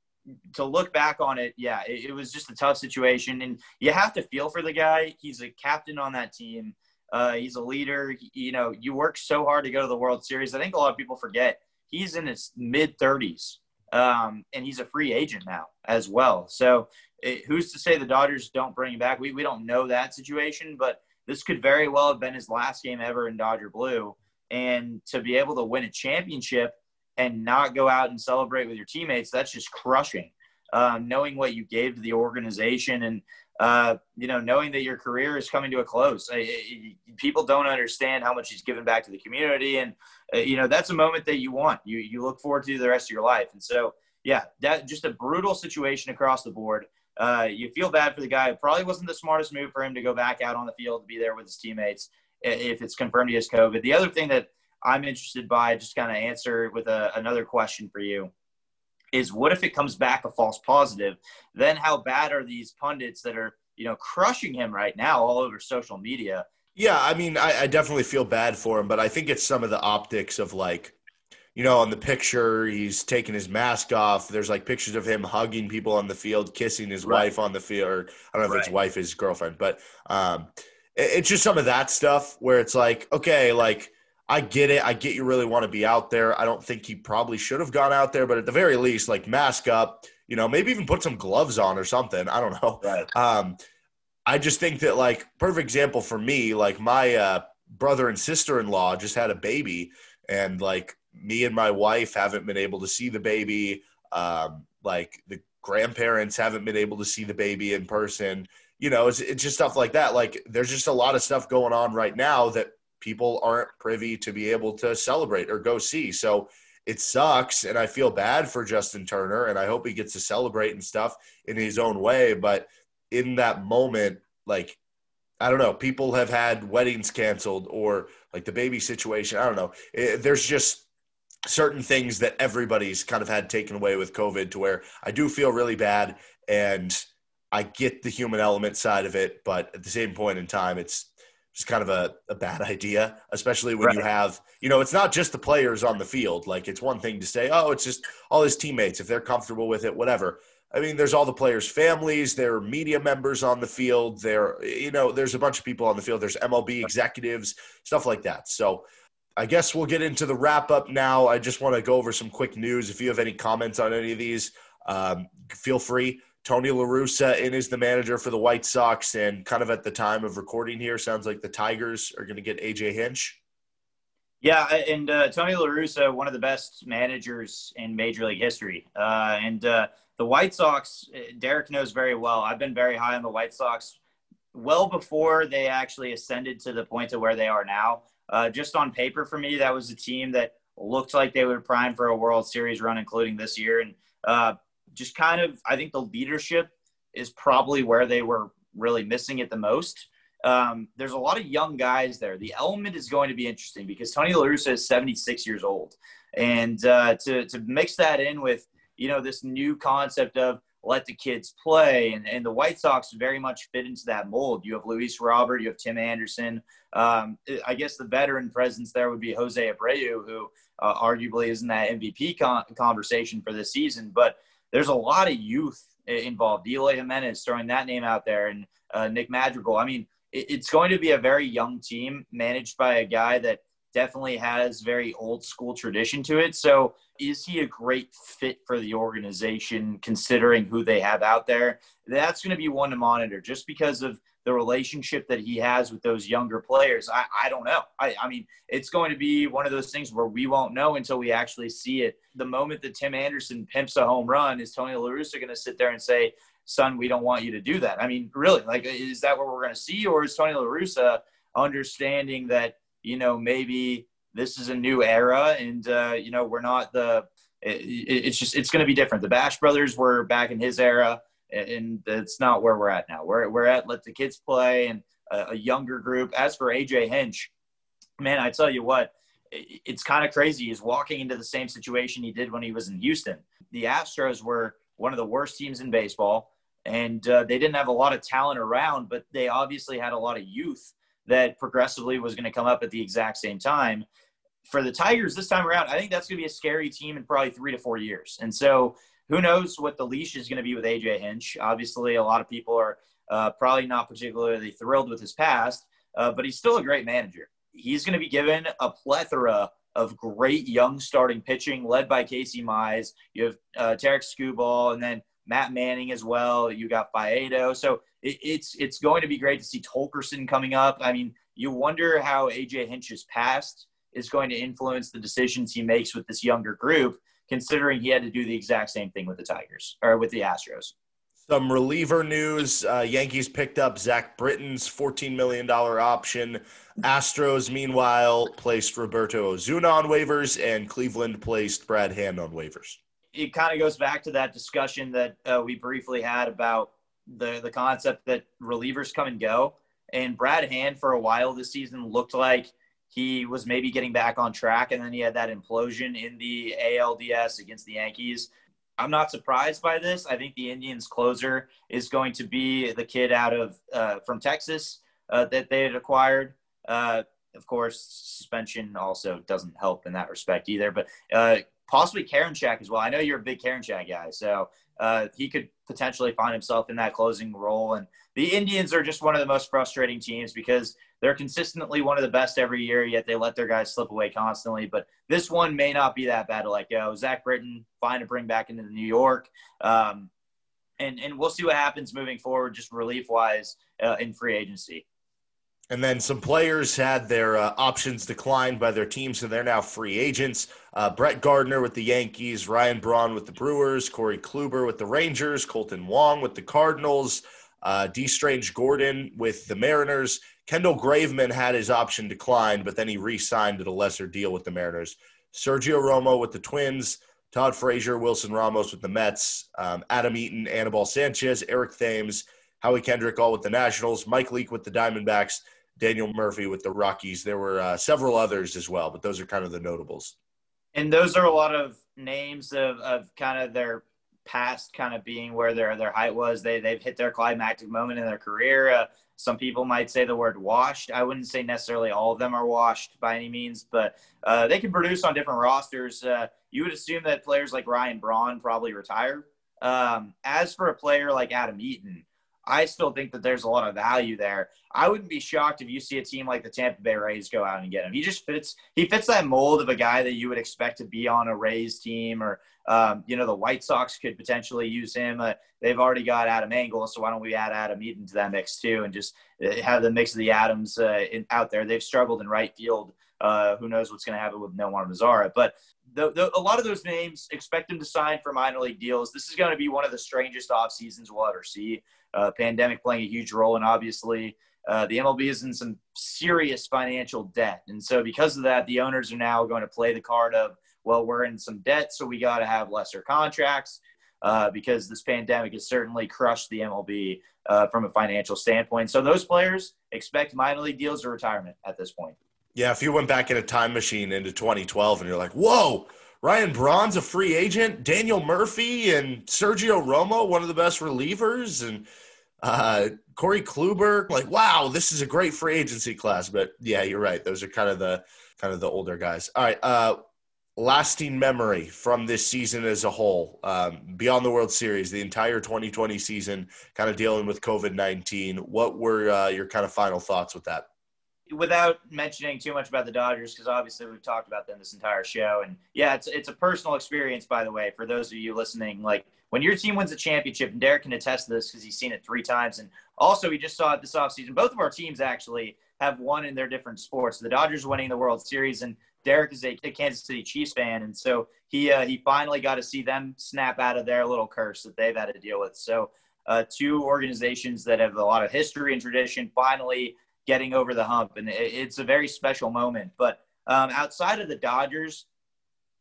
to look back on it, yeah, it, it, was just a tough situation. And you have to feel for the guy. He's a captain on that team. Uh, he's a leader. You know, you work so hard to go to the World Series. I think a lot of people forget he's in his mid 30s, um, and he's a free agent now as well. So, it, who's to say the Dodgers don't bring him back? We we don't know that situation, but this could very well have been his last game ever in Dodger blue, and to be able to win a championship and not go out and celebrate with your teammates, that's just crushing. Um, knowing what you gave to the organization and uh, you know, knowing that your career is coming to a close. I, I, people don't understand how much he's given back to the community, and uh, you know that's a moment that you want. You you look forward to the rest of your life, and so yeah, that just a brutal situation across the board. Uh, you feel bad for the guy. It probably wasn't the smartest move for him to go back out on the field to be there with his teammates if it's confirmed he has COVID. The other thing that I'm interested by, just kind of answer with a, another question for you is what if it comes back a false positive? Then how bad are these pundits that are, you know, crushing him right now all over social media? Yeah, I mean, I, I definitely feel bad for him, but I think it's some of the optics of like, you know, on the picture, he's taking his mask off. There's like pictures of him hugging people on the field, kissing his right. wife on the field, or I don't know if right. it's wife, his girlfriend, but um, it, it's just some of that stuff where it's like, okay, like I get it. I get you really want to be out there. I don't think he probably should have gone out there, but at the very least, like mask up, you know, maybe even put some gloves on or something. I don't know. Right. Um, I just think that like perfect example for me, like my uh, brother and sister in law just had a baby, and like me and my wife haven't been able to see the baby. Um, like the grandparents haven't been able to see the baby in person. You know, it's, it's just stuff like that. Like there's just a lot of stuff going on right now that people aren't privy to be able to celebrate or go see. So it sucks. And I feel bad for Justin Turner and I hope he gets to celebrate and stuff in his own way. But in that moment, like, I don't know, people have had weddings canceled or like the baby situation. I don't know. It, there's just certain things that everybody's kind of had taken away with COVID to where I do feel really bad and I get the human element side of it, but at the same point in time, it's just kind of a, a bad idea, especially when right. you have, you know, it's not just the players on the field. Like it's one thing to say, oh, it's just all his teammates. If they're comfortable with it, whatever. I mean, there's all the players' families, there are media members on the field, there, you know, there's a bunch of people on the field, there's MLB executives, stuff like that. So I guess we'll get into the wrap up now. I just want to go over some quick news. If you have any comments on any of these, um, feel free. Tony La Russa in is the manager for the White Sox, and kind of at the time of recording here, sounds like the Tigers are going to get AJ Hinch. Yeah, and uh, Tony La Russa, one of the best managers in Major League history, uh, and uh, the White Sox. Uh, Derek knows very well. I've been very high on the White Sox well before they actually ascended to the point of where they are now. Uh, just on paper, for me, that was a team that looked like they would prime for a World Series run, including this year. And uh, just kind of, I think the leadership is probably where they were really missing it the most. Um, there's a lot of young guys there. The element is going to be interesting because Tony La Russa is 76 years old, and uh, to to mix that in with you know this new concept of let the kids play, and, and the White Sox very much fit into that mold. You have Luis Robert, you have Tim Anderson. Um, I guess the veteran presence there would be Jose Abreu, who uh, arguably is in that MVP con- conversation for this season, but there's a lot of youth involved. Eloy Jimenez throwing that name out there, and uh, Nick Madrigal. I mean, it, it's going to be a very young team managed by a guy that definitely has very old school tradition to it. So, is he a great fit for the organization considering who they have out there? That's going to be one to monitor just because of the relationship that he has with those younger players, I, I don't know. I, I mean, it's going to be one of those things where we won't know until we actually see it. The moment that Tim Anderson pimps a home run, is Tony La Russa going to sit there and say, son, we don't want you to do that? I mean, really, like, is that what we're going to see? Or is Tony La Russa understanding that, you know, maybe this is a new era and, uh, you know, we're not the, it, it's just, it's going to be different. The Bash brothers were back in his era and it's not where we're at now. We're, we're at let the kids play and a, a younger group. As for AJ Hinch, man, I tell you what, it's kind of crazy. He's walking into the same situation he did when he was in Houston. The Astros were one of the worst teams in baseball, and uh, they didn't have a lot of talent around, but they obviously had a lot of youth that progressively was going to come up at the exact same time. For the Tigers this time around, I think that's going to be a scary team in probably three to four years. And so who knows what the leash is going to be with AJ Hinch? Obviously, a lot of people are uh, probably not particularly thrilled with his past, uh, but he's still a great manager. He's going to be given a plethora of great young starting pitching led by Casey Mize. You have uh, Tarik Skubal and then Matt Manning as well. You got Faedo. So it, it's it's going to be great to see Torkelson coming up. I mean, you wonder how AJ Hinch's past is going to influence the decisions he makes with this younger group considering he had to do the exact same thing with the Tigers or with the Astros. Some reliever news. Uh, Yankees picked up Zach Britton's $14 million option. Astros, meanwhile, placed Roberto Osuna on waivers, and Cleveland placed Brad Hand on waivers. It kind of goes back to that discussion that uh, we briefly had about the, the concept that relievers come and go. And Brad Hand, for a while this season, looked like he was maybe getting back on track, and then he had that implosion in the ALDS against the Yankees. I'm not surprised by this. I think the Indians closer is going to be the kid out of uh, from Texas uh, that they had acquired. Uh, of course, suspension also doesn't help in that respect either. But uh, possibly Karinchak as well. I know you're a big Karinchak guy, so uh, he could potentially find himself in that closing role. And the Indians are just one of the most frustrating teams because they're consistently one of the best every year, yet they let their guys slip away constantly. But this one may not be that bad to let go. Zach Britton, fine to bring back into New York. Um, and, and we'll see what happens moving forward, just relief wise uh, in free agency. And then some players had their uh, options declined by their teams, so they're now free agents. Uh, Brett Gardner with the Yankees, Ryan Braun with the Brewers, Corey Kluber with the Rangers, Kolten Wong with the Cardinals, uh, Dee Strange-Gordon with the Mariners. Kendall Graveman had his option declined, but then he re signed at a lesser deal with the Mariners. Sergio Romo with the Twins, Todd Frazier, Wilson Ramos with the Mets, um, Adam Eaton, Anibal Sanchez, Eric Thames, Howie Kendrick all with the Nationals, Mike Leake with the Diamondbacks, Daniel Murphy with the Rockies. There were uh, several others as well, but those are kind of the notables. And those are a lot of names of, of kind of their past kind of being where their their height was. They they've hit their climactic moment in their career. Uh, some people might say the word washed. I wouldn't say necessarily all of them are washed by any means, but uh, they can produce on different rosters. Uh, you would assume that players like Ryan Braun probably retire. Um, as for a player like Adam Eaton, I still think that there's a lot of value there. I wouldn't be shocked if you see a team like the Tampa Bay Rays go out and get him. He just fits. He fits that mold of a guy that you would expect to be on a Rays team, or um, you know, the White Sox could potentially use him. Uh, they've already got Adam Engel, so why don't we add Adam Eaton to that mix too, and just uh, have the mix of the Adams uh, in, out there? They've struggled in right field. Uh, who knows what's going to happen with Nomar Mazara? But the, the, a lot of those names expect them to sign for minor league deals. This is going to be one of the strangest off seasons we'll ever see uh, pandemic playing a huge role, and obviously uh, the MLB is in some serious financial debt, and so because of that, the owners are now going to play the card of well, we're in some debt, so we got to have lesser contracts. Uh, because this pandemic has certainly crushed the MLB uh, from a financial standpoint. So those players expect minor league deals or retirement at this point. Yeah, if you went back in a time machine into 2012 and you're like, whoa, Ryan Braun's a free agent, Daniel Murphy and Sergio Romo, one of the best relievers, and uh, Corey Kluber. Like, wow, this is a great free agency class. But yeah, you're right; those are kind of the kind of the older guys. All right, uh, lasting memory from this season as a whole, um, beyond the World Series, the entire 2020 season, kind of dealing with COVID 19. What were uh, your kind of final thoughts with that? Without mentioning too much about the Dodgers, because obviously we've talked about them this entire show, and yeah, it's it's a personal experience, by the way, for those of you listening. Like when your team wins a championship, and Derek can attest to this because he's seen it three times, and also he just saw it this offseason. Both of our teams actually have won in their different sports. The Dodgers winning the World Series, and Derek is a Kansas City Chiefs fan, and so he uh, he finally got to see them snap out of their little curse that they've had to deal with. So. Uh, two organizations that have a lot of history and tradition finally getting over the hump, and it's a very special moment. But um, outside of the Dodgers,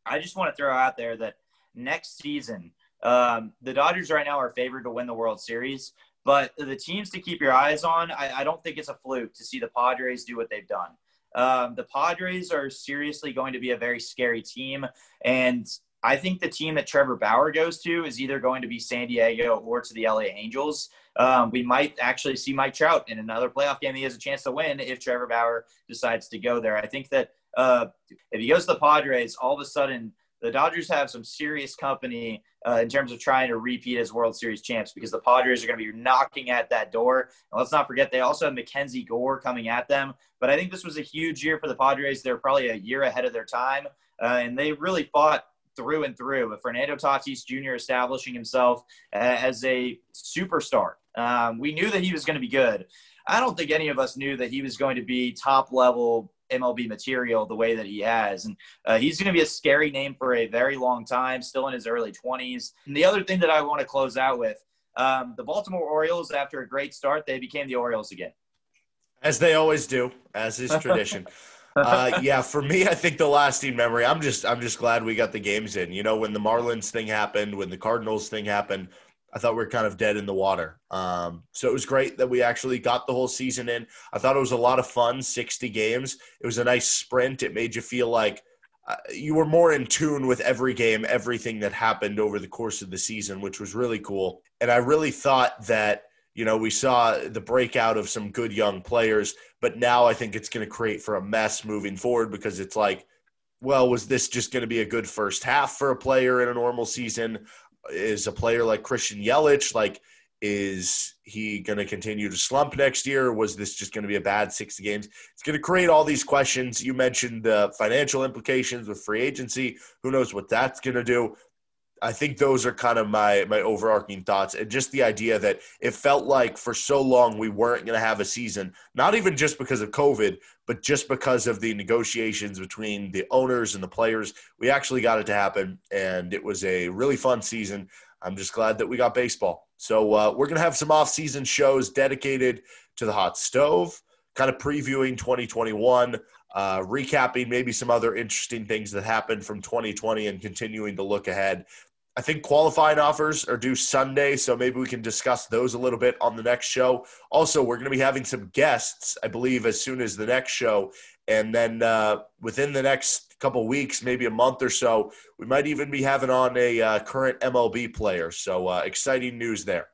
I just want to throw out there that next season, um, the Dodgers right now are favored to win the World Series. But the teams to keep your eyes on, I, I don't think it's a fluke to see the Padres do what they've done. Um, the Padres are seriously going to be a very scary team. And I think the team that Trevor Bauer goes to is either going to be San Diego or to the LA Angels um, we might actually see Mike Trout in another playoff game. He has a chance to win if Trevor Bauer decides to go there. I think that uh, if he goes to the Padres, all of a sudden the Dodgers have some serious company uh, in terms of trying to repeat as World Series champs because the Padres are going to be knocking at that door. And let's not forget they also have Mackenzie Gore coming at them. But I think this was a huge year for the Padres. They're probably a year ahead of their time, uh, and they really fought through and through. With Fernando Tatis Jr. establishing himself as a superstar um, we knew that he was going to be good. I don't think any of us knew that he was going to be top level MLB material the way that he has. And uh, he's going to be a scary name for a very long time, still in his early 20s. And the other thing that I want to close out with um, the Baltimore Orioles, after a great start, they became the Orioles again. As they always do, as is tradition. Uh, yeah, for me, I think the lasting memory. I'm just, I'm just glad we got the games in. You know, when the Marlins thing happened, when the Cardinals thing happened, I thought we were kind of dead in the water. Um, so it was great that we actually got the whole season in. I thought it was a lot of fun, 60 games. It was a nice sprint. It made you feel like uh, you were more in tune with every game, everything that happened over the course of the season, which was really cool. And I really thought that, you know, we saw the breakout of some good young players, but now I think it's going to create for a mess moving forward because it's like, well, was this just going to be a good first half for a player in a normal season? is a player like Christian Yelich like is he going to continue to slump next year? Was this just going to be a bad 60 games? It's going to create all these questions. You mentioned the financial implications with free agency. Who knows what that's going to do? I think those are kind of my my overarching thoughts, and just the idea that it felt like for so long we weren't going to have a season, not even just because of COVID, but just because of the negotiations between the owners and the players. We actually got it to happen, and it was a really fun season. I'm just glad that we got baseball. So uh, we're going to have some off-season shows dedicated to the hot stove, kind of previewing 2021. Uh, recapping maybe some other interesting things that happened from 2020 and continuing to look ahead. I think qualifying offers are due Sunday, so maybe we can discuss those a little bit on the next show. Also, we're going to be having some guests, I believe, as soon as the next show. And then uh, within the next couple weeks, maybe a month or so, we might even be having on a uh, current MLB player. So uh, exciting news there.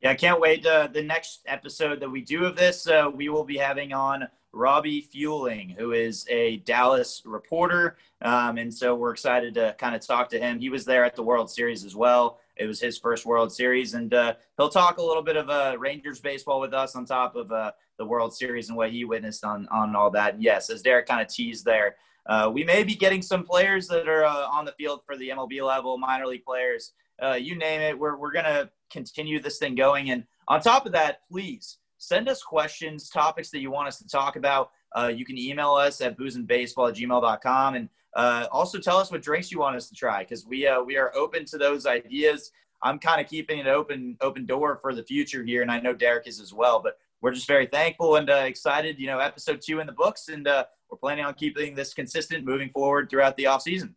Yeah, I can't wait. Uh, the next episode that we do of this, uh, we will be having on Robbie Fueling, who is a Dallas reporter. Um, and so we're excited to kind of talk to him. He was there at the World Series as well. It was his first World Series. And uh, he'll talk a little bit of uh, Rangers baseball with us on top of uh, the World Series and what he witnessed on, on all that. Yes, as Derek kind of teased there, uh, we may be getting some players that are uh, on the field for the MLB level, minor league players, uh, you name it. We're, we're going to continue this thing going. And on top of that, please send us questions, topics that you want us to talk about. Uh, you can email us at boozeandbaseball at gmail.com. And uh, also tell us what drinks you want us to try because we, uh, we are open to those ideas. I'm kind of keeping an open open door for the future here, and I know Derek is as well. But we're just very thankful and uh, excited. You know, episode two in the books, and uh, we're planning on keeping this consistent moving forward throughout the off season.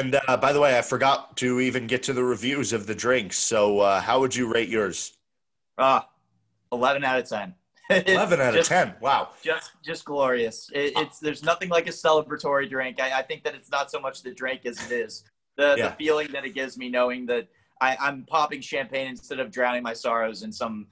And uh, by the way, I forgot to even get to the reviews of the drinks. So, uh, how would you rate yours? Ah, 11 out of 10. 11 out of 10. Wow. Just just glorious. It, it's there's nothing like a celebratory drink. I, I, think that it's not so much the drink as it is the, yeah. the feeling that it gives me knowing that I, I'm popping champagne instead of drowning my sorrows in some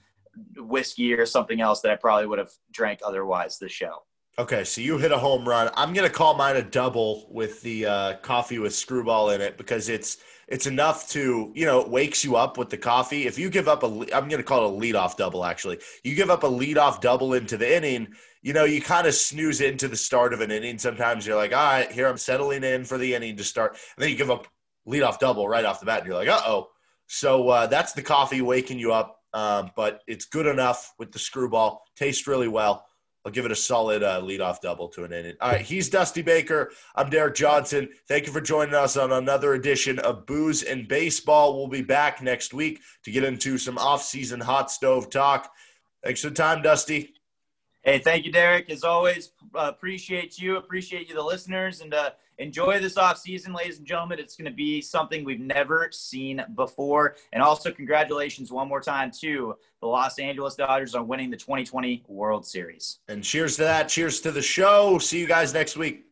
whiskey or something else that I probably would have drank otherwise this show. Okay, so you hit a home run. I'm gonna call mine a double with the uh, coffee with screwball in it because it's it's enough to you know it wakes you up with the coffee. If you give up a, I'm gonna call it a leadoff double. Actually, you give up a leadoff double into the inning, you know, you kind of snooze into the start of an inning. Sometimes you're like, all right, here I'm settling in for the inning to start. And then you give up leadoff double right off the bat. And you're like, uh oh. So uh, that's the coffee waking you up. Um, but it's good enough with the screwball. Tastes really well. I'll give it a solid uh, leadoff double to an inning. All right, he's Dusty Baker. I'm Derek Johnson. Thank you for joining us on another edition of Booze and Baseball. We'll be back next week to get into some off-season hot stove talk. Thanks for the time, Dusty. Hey, thank you, Derek. As always, uh, appreciate you. Appreciate you, the listeners, and uh, enjoy this off season, ladies and gentlemen. It's going to be something we've never seen before. And also, congratulations one more time to the Los Angeles Dodgers on winning the 2020 World Series. And cheers to that. Cheers to the show. See you guys next week.